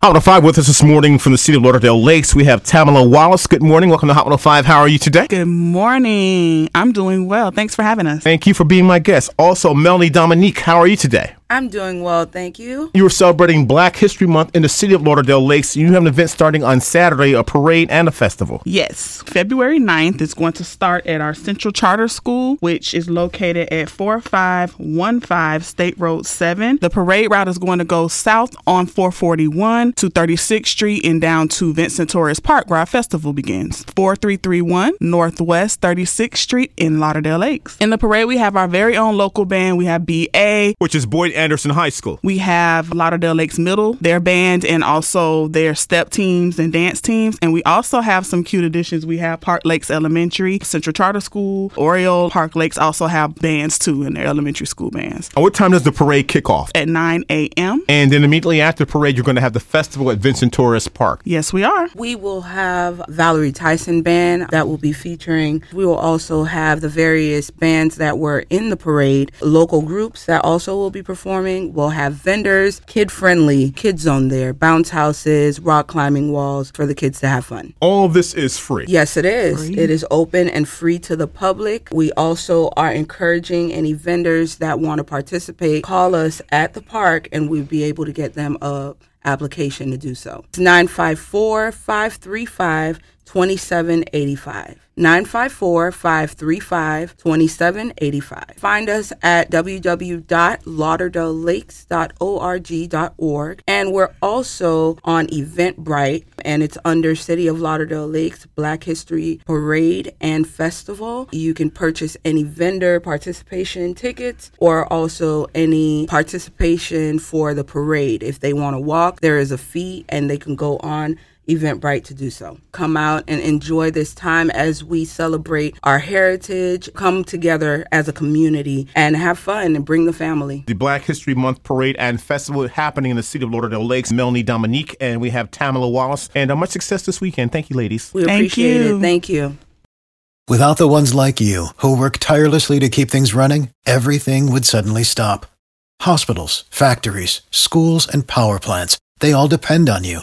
Hot 105 with us this morning from the city of Lauderdale Lakes. We have Tamala Wallace. Good morning. Welcome to Hot 105. How are you today? Good morning. I'm doing well. Thanks for having us. Thank you for being my guest. Also, Melanie Dominique. How are you today? I'm doing well, thank you. You are celebrating Black History Month in the city of Lauderdale Lakes. You have an event starting on Saturday, a parade and a festival. Yes. February 9th is going to start at our Central Charter School, which is located at 4515 State Road 7. The parade route is going to go south on 441 to 36th Street and down to Vincent Torres Park, where our festival begins. 4331 Northwest 36th Street in Lauderdale Lakes. In the parade, we have our very own local band. We have BA, which is Boyd Anderson High School. We have Lauderdale Lakes Middle, their band, and also their step teams and dance teams. And we also have some cute additions. We have Park Lakes Elementary, Central Charter School, Oriole Park Lakes also have bands too in their elementary school bands. What time does the parade kick off? At 9 a.m. And then immediately after the parade, you're going to have the festival at Vincent Torres Park. Yes, we are. We will have Valerie Tyson Band that will be featuring. We will also have the various bands that were in the parade, local groups that also will be performing performing. We'll have vendors, kid friendly, kid zone there, bounce houses, rock climbing walls for the kids to have fun. All of this is free. Yes, it is. Free. It is open and free to the public. We also are encouraging any vendors that want to participate, call us at the park and we'll be able to get them a application to do so. It's 954 535 2785. 954 535 2785. Find us at www.lauderdalelakes.org.org. And we're also on Eventbrite, and it's under City of Lauderdale Lakes Black History Parade and Festival. You can purchase any vendor participation tickets or also any participation for the parade. If they want to walk, there is a fee and they can go on Eventbrite to do so. Come out and enjoy this time as we celebrate our heritage, come together as a community and have fun and bring the family. The Black History Month Parade and Festival happening in the city of Lauderdale Lakes. Melanie Dominique and we have Tamala Wallace. And uh, much success this weekend. Thank you, ladies. We appreciate it. Thank you. Without the ones like you who work tirelessly to keep things running, everything would suddenly stop. Hospitals, factories, schools, and power plants, they all depend on you.